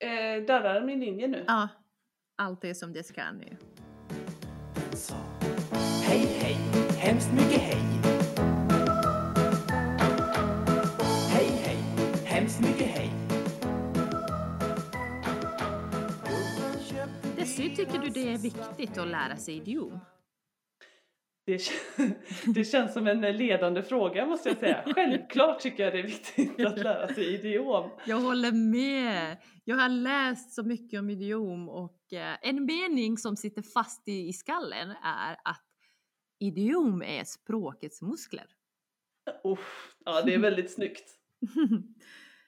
Eh, darrar min linje nu? Ja, allt är som det ska nu. sa Hej hej, hemskt mycket hej Hej hej, hemskt mycket hej Gubben köpte Dessy, tycker du det är viktigt att lära sig idiom? Det, det känns som en ledande fråga måste jag säga. Självklart tycker jag det är viktigt att lära sig idiom. Jag håller med. Jag har läst så mycket om idiom och eh, en mening som sitter fast i, i skallen är att idiom är språkets muskler. Uff, ja, det är väldigt snyggt.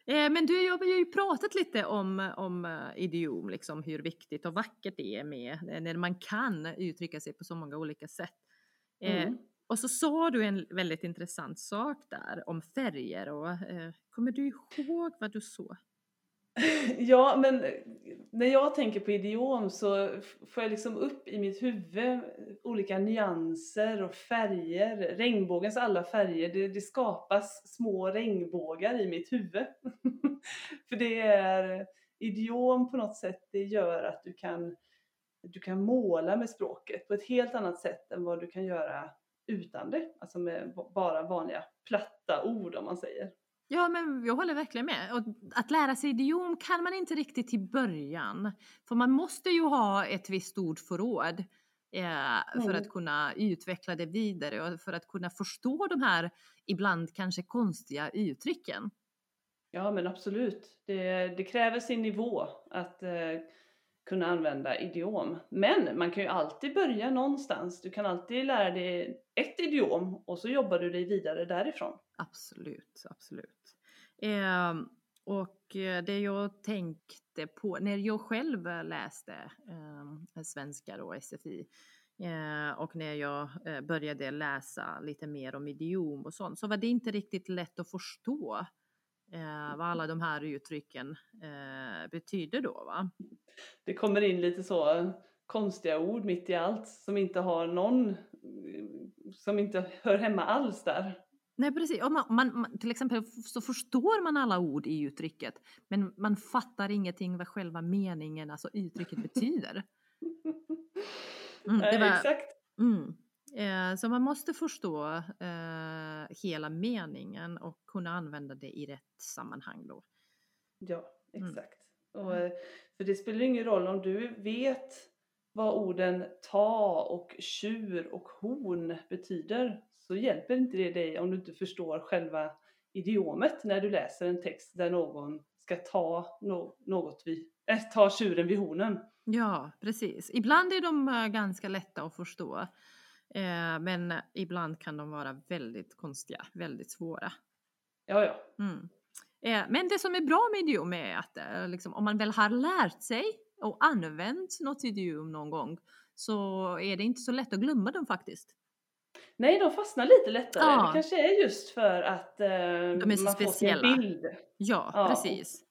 Eh, Men du, jag har ju pratat lite om, om eh, idiom, liksom hur viktigt och vackert det är med när man kan uttrycka sig på så många olika sätt. Eh, Mm. Och så sa du en väldigt intressant sak där om färger och eh, kommer du ihåg vad du sa? Ja, men när jag tänker på idiom så får jag liksom upp i mitt huvud olika nyanser och färger. Regnbågens alla färger, det, det skapas små regnbågar i mitt huvud. För det är idiom på något sätt, det gör att du kan, du kan måla med språket på ett helt annat sätt än vad du kan göra utan det. Alltså med bara vanliga platta ord om man säger. Ja, men jag håller verkligen med. Och att lära sig idiom kan man inte riktigt i början. För man måste ju ha ett visst ordförråd eh, för Mm. att kunna utveckla det vidare och för att kunna förstå de här ibland kanske konstiga uttrycken. Ja men absolut. Det, det kräver sin nivå att eh, kunna använda idiom. Men man kan ju alltid börja någonstans. Du kan alltid lära dig ett idiom och så jobbar du dig vidare därifrån. Absolut, absolut. Ehm, eh, och det jag tänkte på när jag själv läste eh, svenska och SFI eh, och när jag eh, började läsa lite mer om idiom och sånt så var det inte riktigt lätt att förstå eh, vad alla de här uttrycken eh, betyder då. Va? Det kommer in lite så konstiga ord mitt i allt som inte har någon, som inte hör hemma alls där. Nej precis, man, man, man, till exempel så förstår man alla ord i uttrycket men man fattar ingenting vad själva meningen, alltså uttrycket betyder. Mm, det Nej, var- Exakt. Mm. Eh, så man måste förstå eh, hela meningen och kunna använda det i rätt sammanhang då. Ja, Mm. exakt. Och, eh, för det spelar ingen roll om du vet vad orden ta och tjur och horn betyder så hjälper inte det dig om du inte förstår själva idiomet när du läser en text där någon ska ta no- något vid, äh, ta tjuren vid hornen. Ja, precis. Ibland är de eh, ganska lätta att förstå. Eh, men ibland kan de vara väldigt konstiga, väldigt svåra. Ja, ja. Mm. Eh, men det som är bra med idiom är att eh, liksom, om man väl har lärt sig och använt något idiom någon gång så är det inte så lätt att glömma dem faktiskt. Nej, de fastnar lite lättare. Ja. Det kanske är just för att eh, så man får speciella. sin bild. Ja, Ja. precis.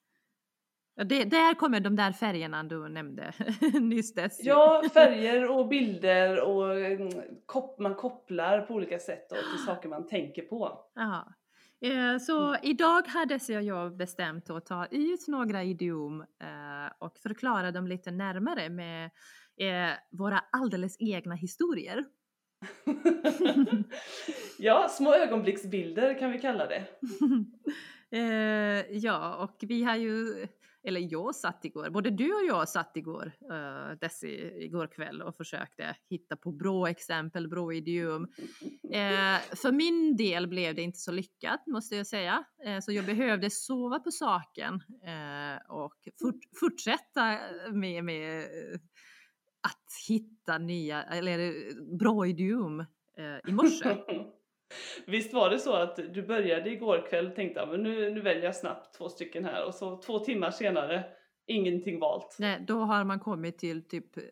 Ja, Det, där kommer de där färgerna du nämnde nyss. Dess. Ja, färger och bilder och mm, kop- man kopplar på olika sätt då till saker man tänker på. Ja. Eh, Så idag har Desi och jag bestämt att ta ut några idiom eh, och förklara dem lite närmare med eh, våra alldeles egna historier. ja, små ögonblicksbilder kan vi kalla det. Ja, och vi har ju, eller jag satt igår, både du och jag satt igår, eh, uh, Desi, igår kväll och försökte hitta på bra exempel, bra idiom. Uh, för min del blev det inte så lyckat måste jag säga, uh, så jag behövde sova på saken uh, och fort, fortsätta med, med att hitta nya, eller bra idiom i morse. Visst var det så att du började igår kväll och tänkte att nu, nu väljer jag snabbt två stycken här och så två timmar senare ingenting valt. Nej, då har man kommit till typ eh,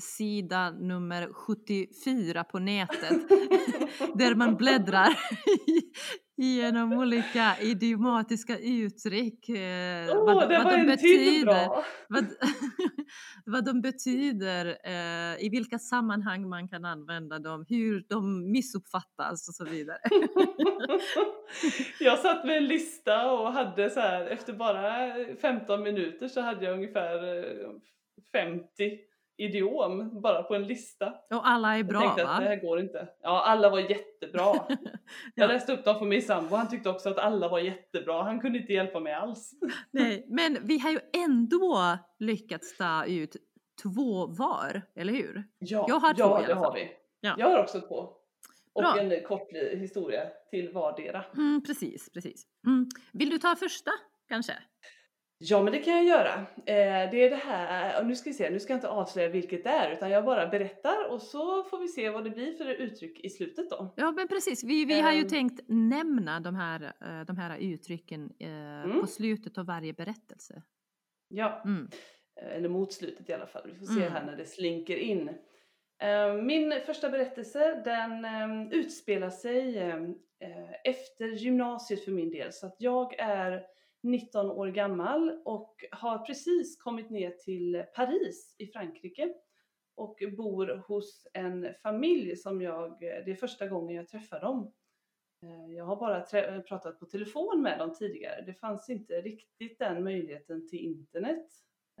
sida nummer 74 på nätet där man bläddrar i, genom olika idiomatiska uttryck. Eh, Åh, vad, vad de betyder, vad, vad de betyder, eh, i vilka sammanhang man kan använda dem, hur de missuppfattas och så vidare. jag satt med en lista och hade så här, efter bara 15 minuter så hade jag ungefär eh, 50 idiom bara på en lista. Och alla är Jag bra tänkte va? att det här går inte. Ja, alla var jättebra. Ja. Jag läste upp dem för min sambo, han tyckte också att alla var jättebra. Han kunde inte hjälpa mig alls. Nej, men vi har ju ändå lyckats ta ut två var, eller hur? Ja, Jag har två ja i alla det har vi. Ja. Jag har också två. Och Bra. en kort historia till vardera. Mm, precis, precis. Mm. Vill du ta första kanske? Ja, men det kan jag göra. Eh, det är det här, och nu ska vi se, nu ska jag inte avslöja vilket det är, utan jag bara berättar och så får vi se vad det blir för uttryck i slutet då. Ja, men precis. Vi, vi har ju Ehm. tänkt nämna de här, eh, de här uttrycken eh, Mm. på slutet av varje berättelse. Ja, Mm. eller mot slutet i alla fall. Vi får se Mm. här när det slinker in. Eh, Min första berättelse den eh, utspelar sig eh, eh, efter gymnasiet för min del. Så att jag är 19 år gammal och har precis kommit ner till Paris i Frankrike och bor hos en familj som jag, det är första gången jag träffar dem. Eh, Jag har bara trä- pratat på telefon med dem tidigare. Det fanns inte riktigt den möjligheten till internet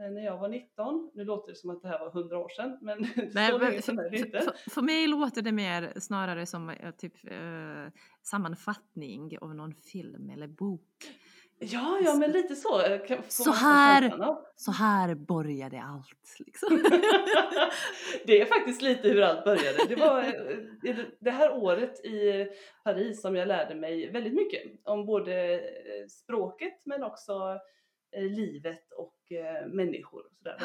eh, när jag var 19. Nu låter det som att det här var 100 år sedan, men Nej, så länge sedan är det för, inte. för, för mig låter det mer snarare som eh, typ eh, sammanfattning av någon film eller bok. Ja, ja, men lite så. eh, Så här-. Så här började allt. Liksom. det är faktiskt lite hur allt började. Det var eh, det här året i Paris som jag lärde mig väldigt mycket om både eh, språket men också eh, livet och eh, människor. Och sådär. då.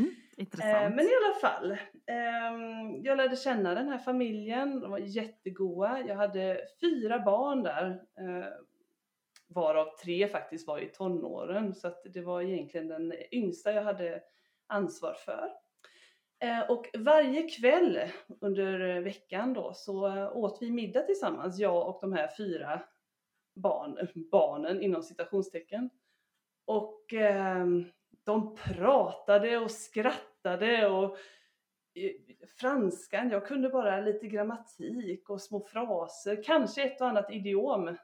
Mm, Eh, intressant. Men i alla fall, ehm, jag lärde känna den här familjen, de var jättegoda. Jag hade fyra barn där, eh, varav tre faktiskt var i tonåren, så att det var egentligen den yngsta jag hade ansvar för. Eh, och varje kväll under veckan då så eh, åt vi middag tillsammans, jag och de här fyra barn, barnen inom citationstecken. Och ehm, de pratade och skrattade och eh, franskan, jag kunde bara lite grammatik och små fraser, kanske ett och annat idiom eh,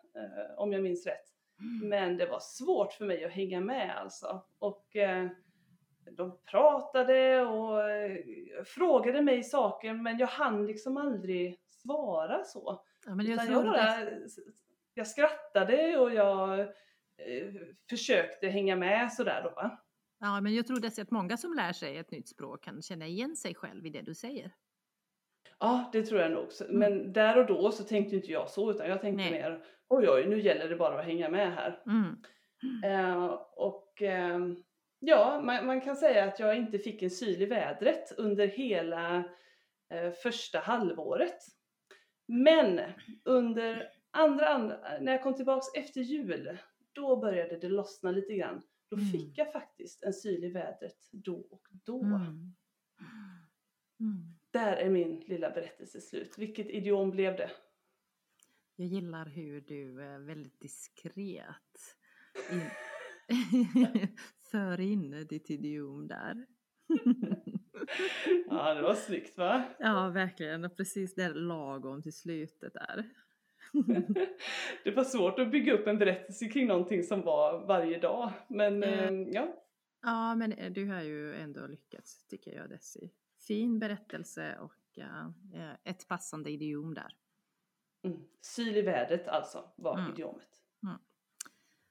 om jag minns rätt. Men det var svårt för mig att hänga med alltså. Och eh, de pratade och eh, frågade mig saker men jag hann liksom aldrig svara så. ja, men tror jag, bara, det, jag skrattade och jag eh, försökte hänga med sådär då va. ja, men jag tror det att många som lär sig ett nytt språk kan känna igen sig själv i det du säger. Ja, det tror jag nog. Så- Men där och då så tänkte inte jag så utan jag tänkte Nej. mer oj oj, nu gäller det bara att hänga med här. Mm. Eh, och eh, ja, man, man kan säga att jag inte fick en syl i vädret under hela eh, första halvåret. Men under andra, andra, när jag kom tillbaks efter jul, då började det lossna lite grann. Då Mm. fick jag faktiskt en syl i vädret då och då. Mm. Mm. Där är min lilla berättelse slut. Vilket idiom blev det? Jag gillar hur du är väldigt diskret in, för in ditt idiom där. Ja, det var snyggt va? ja, verkligen. Och precis där lagom till slutet där. Det var svårt att bygga upp en berättelse kring någonting som var varje dag. Men eh, ja, Ja, men eh, du har ju ändå lyckats tycker jag Desi. Fin berättelse och ja, eh, ett passande idiom där. mm. syl i vädret alltså var Mm. idiomet.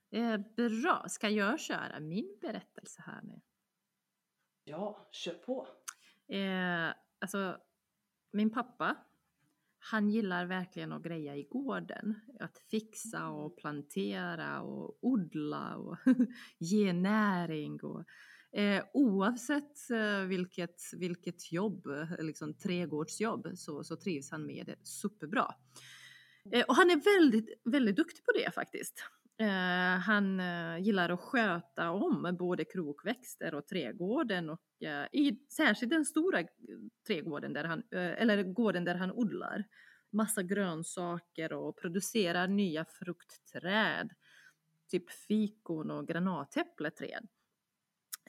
Eh, bra, ska jag köra min berättelse här nu? Ja, kör på. Eh, alltså, min pappa, han gillar verkligen att greja i gården. Att fixa och plantera och odla och ge näring. Och, eh, oavsett eh, vilket, vilket jobb, eh, liksom trädgårdsjobb, så, så trivs han med det superbra. Eh, och han är väldigt, väldigt duktig på det faktiskt. Eh, han eh, gillar att sköta om både krokväxter och trädgården och eh, i, särskilt den stora trädgården där han, eh, eller gården där han odlar massa grönsaker och producerar nya fruktträd. Typ fikon och granatäppleträd.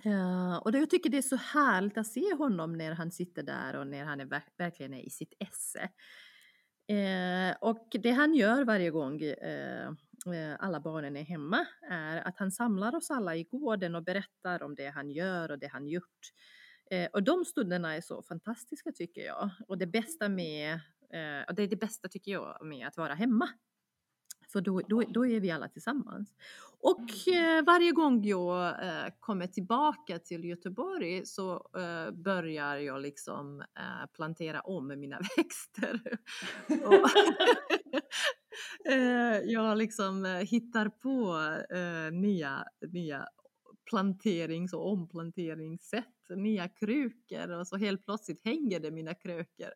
Uh, och det, jag tycker det är så härligt att se honom när han sitter där och när han är verk verkligen är i sitt esse. Uh, och det han gör varje gång uh, alla barnen är hemma är att han samlar oss alla i gården och berättar om det han gör och det han gjort. och de stunderna är så fantastiska tycker jag. Och det bästa med, och det är det bästa tycker jag med att vara hemma. För då, då, då är vi alla tillsammans. Och mm. eh, varje gång jag eh, kommer tillbaka till Göteborg så eh, börjar jag liksom eh, plantera om mina växter. och, eh, jag liksom eh, hittar på nya, nya planterings och omplanteringssätt, nya krukor och så helt plötsligt hänger det mina krukor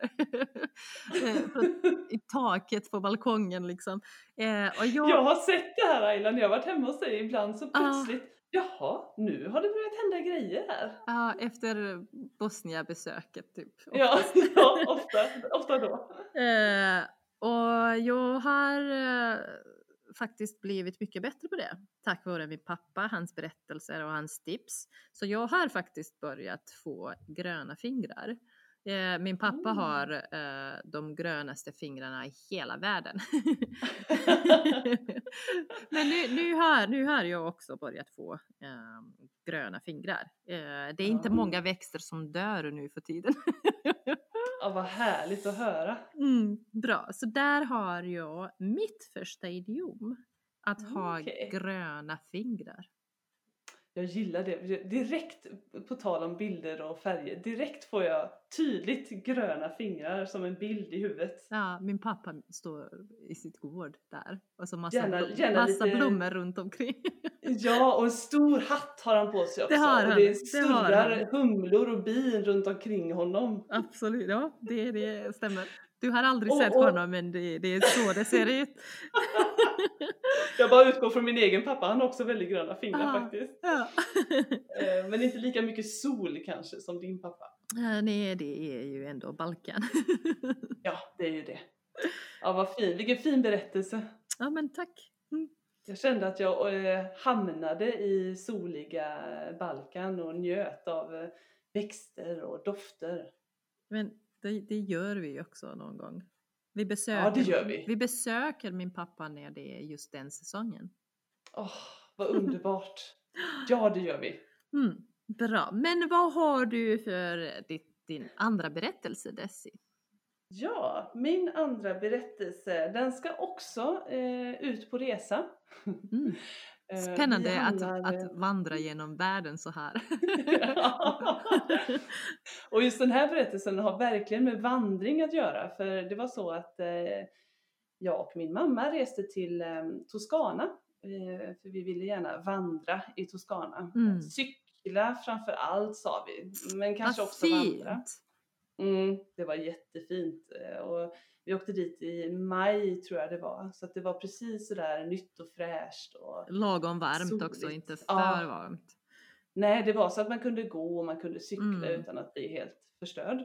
i taket på balkongen liksom. Eh, och jag... jag har sett det här Ayla när jag varit hemma hos dig ibland så plötsligt ah. Jaha, nu har det börjat hända grejer här. Ja, efter Bosnia-besöket typ. Ja, ja ofta, ofta då. Eh, och jag har eh, faktiskt blivit mycket bättre på det tack vare min pappa, hans berättelser och hans tips. Så jag har faktiskt börjat få gröna fingrar. Eh, min pappa mm. har eh, de grönaste fingrarna i hela världen. Men nu, nu, har, nu har jag också börjat få eh, gröna fingrar. Eh, det är inte mm. många växter som dör nu för tiden. Ja, vad härligt att höra. Mm, bra, så där har jag mitt första idiom. Att ha okay. gröna fingrar. Jag gillar det. Direkt, på tal om bilder och färger, direkt får jag tydligt gröna fingrar som en bild i huvudet. Ja, min pappa står i sitt gård där och så massa, gärna, gärna massa lite... blommor runt omkring. Ja, och en stor hatt har han på sig också. Det har han. Och det surrar humlor och bin runt omkring honom. Absolut, ja det, det stämmer. Du har aldrig och, sett och... honom men det, det är så det ser ut. jag bara utgår från min egen pappa, han har också väldigt gröna fingrar ah, faktiskt. Ja. Eh, men inte lika mycket sol kanske som din pappa. Nej, det är ju ändå Balkan. ja, det är ju det. Ja, vad fin, vilken fin berättelse. Ja, men tack. Mm. Jag kände att jag eh, hamnade i soliga Balkan och njöt av eh, växter och dofter. Men det, det gör vi också någon gång. Vi besöker, ja, det gör vi. vi besöker min pappa när det är just den säsongen. Åh, oh, vad underbart! ja, det gör vi. Mm, bra, men vad har du för ditt, din andra berättelse Desi? Ja, min andra berättelse, den ska också eh, ut på resa. Mm. Eh, Spännande handlar... att, att vandra genom världen så här. och just den här berättelsen har verkligen med vandring att göra för det var så att eh, jag och min mamma reste till eh, Toscana eh, för vi ville gärna vandra i Toscana. Mm. Cykla framför allt sa vi, men kanske Vad också fint. vandra. Mm, det var jättefint. Eh, och vi åkte dit i maj tror jag det var, så att det var precis sådär nytt och fräscht. Och Lagom varmt soligt. också, inte för ja. varmt. Nej, det var så att man kunde gå och man kunde cykla mm. utan att bli helt förstörd.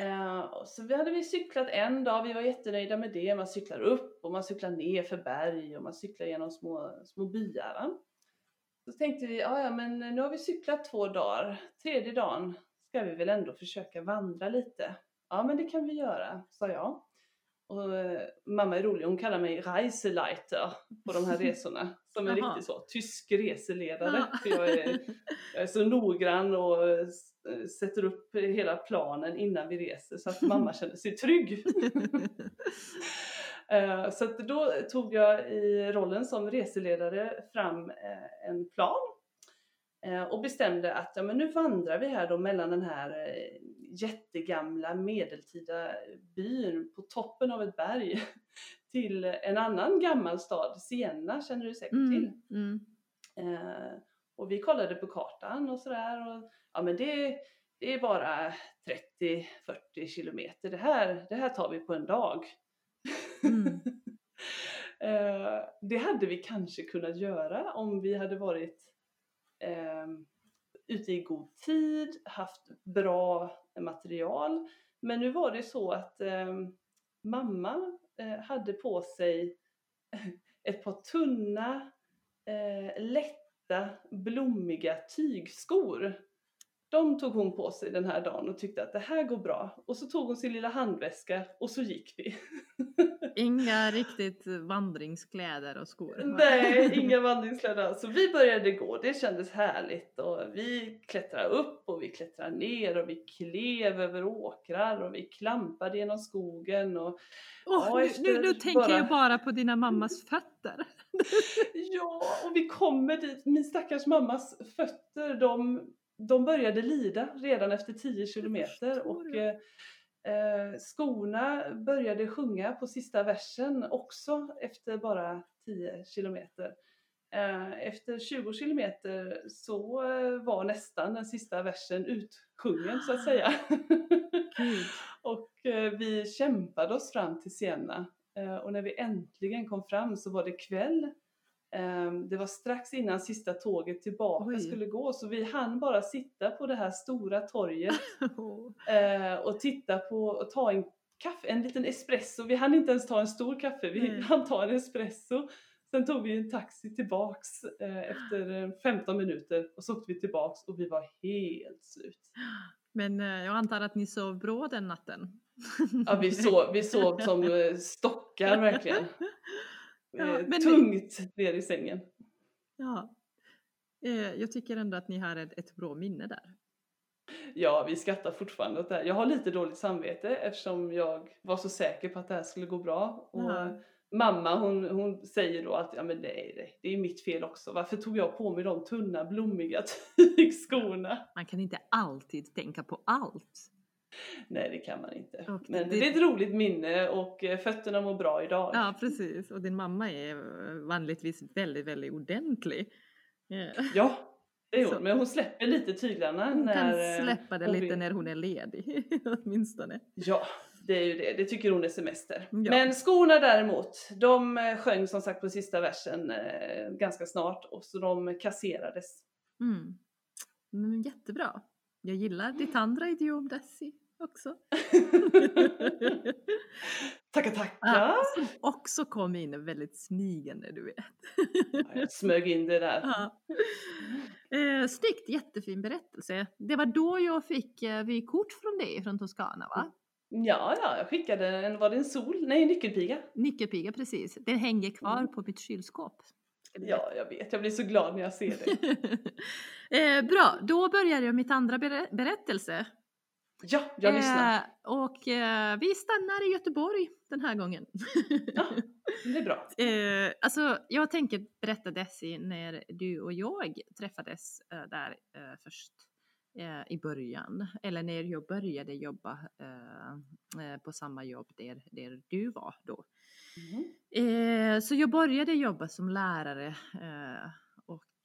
Uh, så vi hade vi cyklat en dag, vi var jättenöjda med det. Man cyklar upp och man cyklar ner för berg och man cyklar genom små, små byar. Så tänkte vi, ja men nu har vi cyklat två dagar, tredje dagen ska vi väl ändå försöka vandra lite. Ja, men det kan vi göra, sa jag. Och eh, mamma är rolig, hon kallar mig Reiseleiter på de här resorna. Som en riktig så tysk reseledare. För jag, är, jag är så noggrann och eh, sätter upp hela planen innan vi reser så att mamma känner sig trygg. Eh, så då tog jag i rollen som reseledare fram en plan och bestämde att ja, men nu vandrar vi här då mellan den här jättegamla medeltida byn på toppen av ett berg till en annan gammal stad, Siena känner du säkert mm, till. Mm. Eh, och vi kollade på kartan och sådär och ja men det, det är bara 30-40 kilometer, det här, det här tar vi på en dag. Mm. eh, det hade vi kanske kunnat göra om vi hade varit eh, ute i god tid, haft bra material. Men nu var det så att eh, mamma eh, hade på sig ett par tunna, eh, lätta, blommiga tygskor. De tog hon på sig den här dagen och tyckte att det här går bra. Och så tog hon sin lilla handväska och så gick vi. Inga riktigt vandringskläder och skor. Nej, inga vandringskläder. Så vi började gå, det kändes härligt och vi klättrade upp och vi klättrade ner och vi klev över åkrar och vi klampade genom skogen och Åh, Ja, nu, nu, nu tänker bara- jag bara på dina mammas fötter. Ja, och vi kommer dit. Min stackars mammas fötter, de, de började lida redan efter 10 kilometer och eh, eh, skorna började sjunga på sista versen också efter bara 10 kilometer. Eh, efter 20 kilometer så eh, var nästan den sista versen utsjungen så att säga. Och eh, vi kämpade oss fram till Siena. Och när vi äntligen kom fram så var det kväll. Eh, det var strax innan sista tåget tillbaka Oj. skulle gå så vi hann bara sitta på det här stora torget eh, och titta på och ta en kaffe, en liten espresso. Vi hann inte ens ta en stor kaffe, vi Nej. hann ta en espresso. Sen tog vi en taxi tillbaks eh, efter eh, 15 minuter och så åkte vi tillbaks och vi var helt slut. Men eh, jag antar att ni sov bra den natten? Ja, vi sov, vi sov som eh, stockar verkligen. Ja, Eh, Tungt ner i sängen. Ja. Eh, Jag tycker ändå att ni har ett, ett bra minne där. Ja, vi skrattar fortfarande åt det här. Jag har lite dåligt samvete eftersom jag var så säker på att det här skulle gå bra. Och Ja. Mamma hon, hon säger då att ja, men nej, nej, det är mitt fel också. Varför tog jag på mig de tunna blommiga tygskorna? Man kan inte alltid tänka på allt. Nej, det kan man inte. Och Men det- det är ett roligt minne och eh, fötterna mår bra idag. Ja, precis. Och din mamma är eh, vanligtvis väldigt, väldigt ordentlig. Eh, Ja, det är hon. Men hon släpper lite tyglarna Hon när kan släppa det lite vill. när hon är ledig, åtminstone. Ja, det är ju det. Det tycker hon är semester. Ja. Men skorna däremot, de sjöng som sagt på sista versen ganska snart och så de kasserades. Mm. Men jättebra. Jag gillar ditt andra idiom, Desi, också. Tackar, tackar! Ja, som också kom in väldigt smygande, du vet. Ja, jag smög in det där. Ja. Eh, snyggt, jättefin berättelse. Det var då jag fick eh, vykort från dig från Toscana, va? Ja, ja, jag skickade en, var det en sol? Nej, en nyckelpiga. Nyckelpiga, precis. Den hänger kvar Mm. på mitt kylskåp. Ja, jag vet. Jag blir så glad när jag ser det. eh, bra, då börjar jag mitt andra ber- berättelse. Ja, jag lyssnar. Eh, och eh, vi stannar i Göteborg den här gången. Ja, det är bra. eh, alltså, jag tänker berätta Desi när du och jag träffades eh, där eh, först eh, i början. Eller när jag började jobba på samma jobb där, där du var då. Eh, så jag började jobba som lärare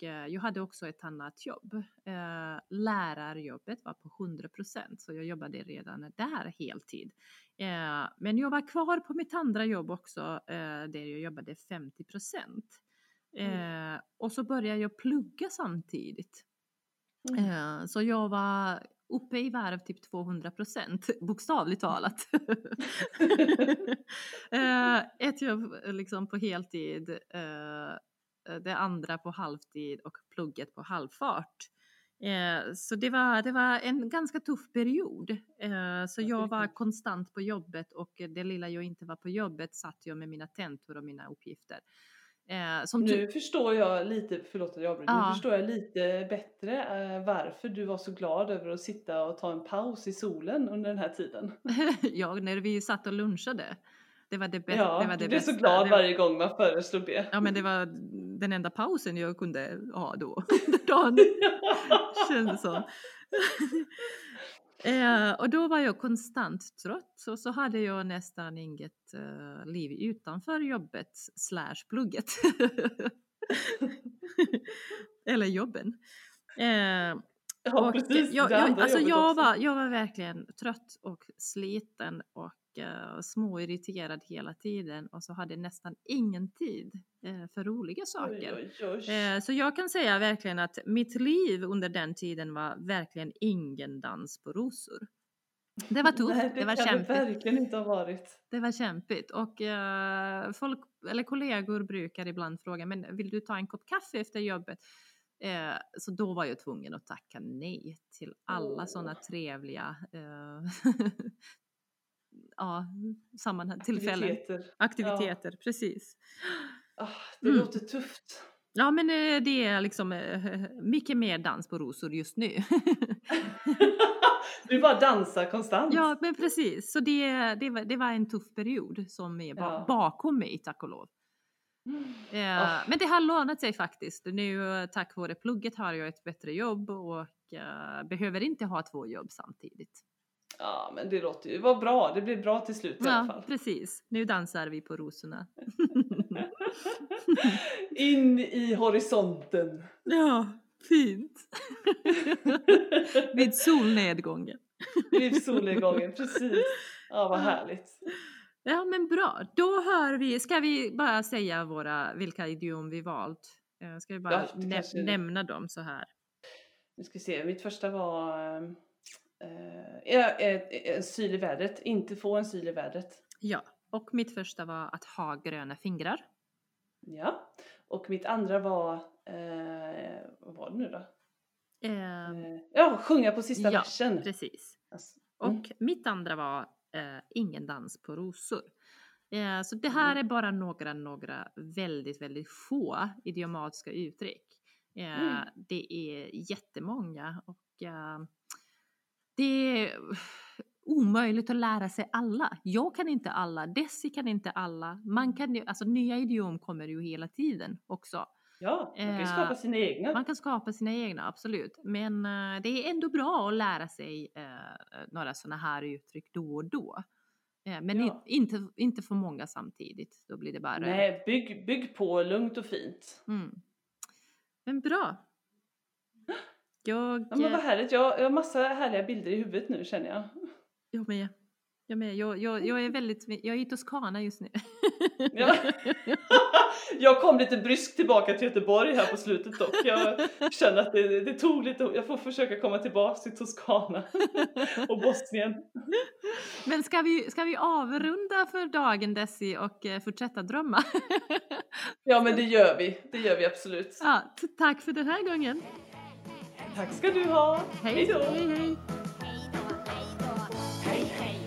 jag hade också ett annat jobb. Eh, lärarjobbet var på 100 procent så jag jobbade redan där heltid. Eh, men jag var kvar på mitt andra jobb också eh, där jag jobbade 50 procent. Eh, och så började jag plugga samtidigt. Mm. Eh, så jag var uppe i varv typ 200 procent, bokstavligt talat. eh, ett jobb liksom på heltid, eh, det andra på halvtid och plugget på halvfart. Eh, så det var, det var en ganska tuff period. Eh, så jag var konstant på jobbet och det lilla jag inte var på jobbet satt jag med mina tentor och mina uppgifter. Eh, Nu tur- förstår jag lite, förlåt att jag avbryter, Ja. nu förstår jag lite bättre eh, varför du var så glad över att sitta och ta en paus i solen under den här tiden. ja, när vi satt och lunchade. Det var det, bä- Ja, det, var det du blev så bästa. glad var- varje gång man föreslog det. Ja, men det var den enda pausen jag kunde ha då. under dagen, kändes som. eh, och då var jag konstant trött och så hade jag nästan inget eh, liv utanför jobbet slash plugget. Eller jobben. Eh, Ja, precis. Jag, jag, alltså jag, var, jag var verkligen trött och sliten och uh, småirriterad hela tiden och så hade jag nästan ingen tid eh, för roliga saker. Oj, oj, oj. Eh, så jag kan säga verkligen att mitt liv under den tiden var verkligen ingen dans på rosor. Det var tufft, Nej, det, det, var kan det kämpigt. verkligen inte ha varit. Det var kämpigt och eh, folk, eller kollegor brukar ibland fråga, men vill du ta en kopp kaffe efter jobbet? Eh, så då var jag tvungen att tacka nej till alla Åh. sådana trevliga eh, ja, sammanhang, tillfällen, Aktiviteter. aktiviteter, precis. Ah, det Mm. låter tufft. Ja, men eh, det är liksom eh, mycket mer dans på rosor just nu. du bara dansar konstant. ja, men precis. Så det, det, var, det var en tuff period som är Ja. bakom mig, tack och lov. Eh, Ah. Men det har lånat sig faktiskt. Nu eh, tack vare plugget har jag ett bättre jobb och eh, behöver inte ha två jobb samtidigt. Ja, men det låter ju, var bra. Det blev bra till slut i alla Ja, fall. precis. Nu dansar vi på rosorna. In i horisonten. ja, fint. Vid solnedgången. Vid solnedgången, precis. Ja, vad härligt. Ja, men bra. Då hör vi, ska vi bara säga våra, vilka idiom vi valt? Eh, Ska vi bara Ja, nä- nämna dem så här? Nu ska vi se, mitt första var eh, eh, eh, en syl i vädret. Inte få en syl i vädret. Ja, och mitt första var att ha gröna fingrar. Ja. Och mitt andra var, eh, vad var det nu då? Eh, Eh, ja, sjunga på sista ja, versen. precis. Alltså, Och mm. mitt andra var eh, ingen dans på rosor. Eh, så det här Mm. är bara några, några väldigt, väldigt få idiomatiska uttryck. Eh, Mm. Det är jättemånga och eh, det är omöjligt att lära sig alla. Jag kan inte alla, Desi kan inte alla. Man kan ju, alltså nya idiom kommer ju hela tiden också. Ja, man kan ju Eh, skapa sina egna. Man kan skapa sina egna, absolut. Men eh, det är ändå bra att lära sig eh, några sådana här uttryck då och då. Men Ja. inte, inte för många samtidigt. Då blir det bara... Nej, bygg, bygg på lugnt och fint. Mm. Men bra. Jag, Ja, men vad eh, härligt. Jag, jag har massa härliga bilder i huvudet nu känner jag. jag med. Jag med. Jag, jag, jag är väldigt... Jag är i Toscana just nu. Ja. jag kom lite bryskt tillbaka till Göteborg här på slutet dock. Jag känner att det, det tog lite, jag får försöka komma tillbaka till Toscana och Bosnien. Men ska vi, ska vi avrunda för dagen Desi och eh, fortsätta drömma? Ja men det gör vi, det gör vi absolut. ja, tack för den här gången. Tack ska du ha. Hej då. Hej, hej. Hej då. Hej då. Hej, hej.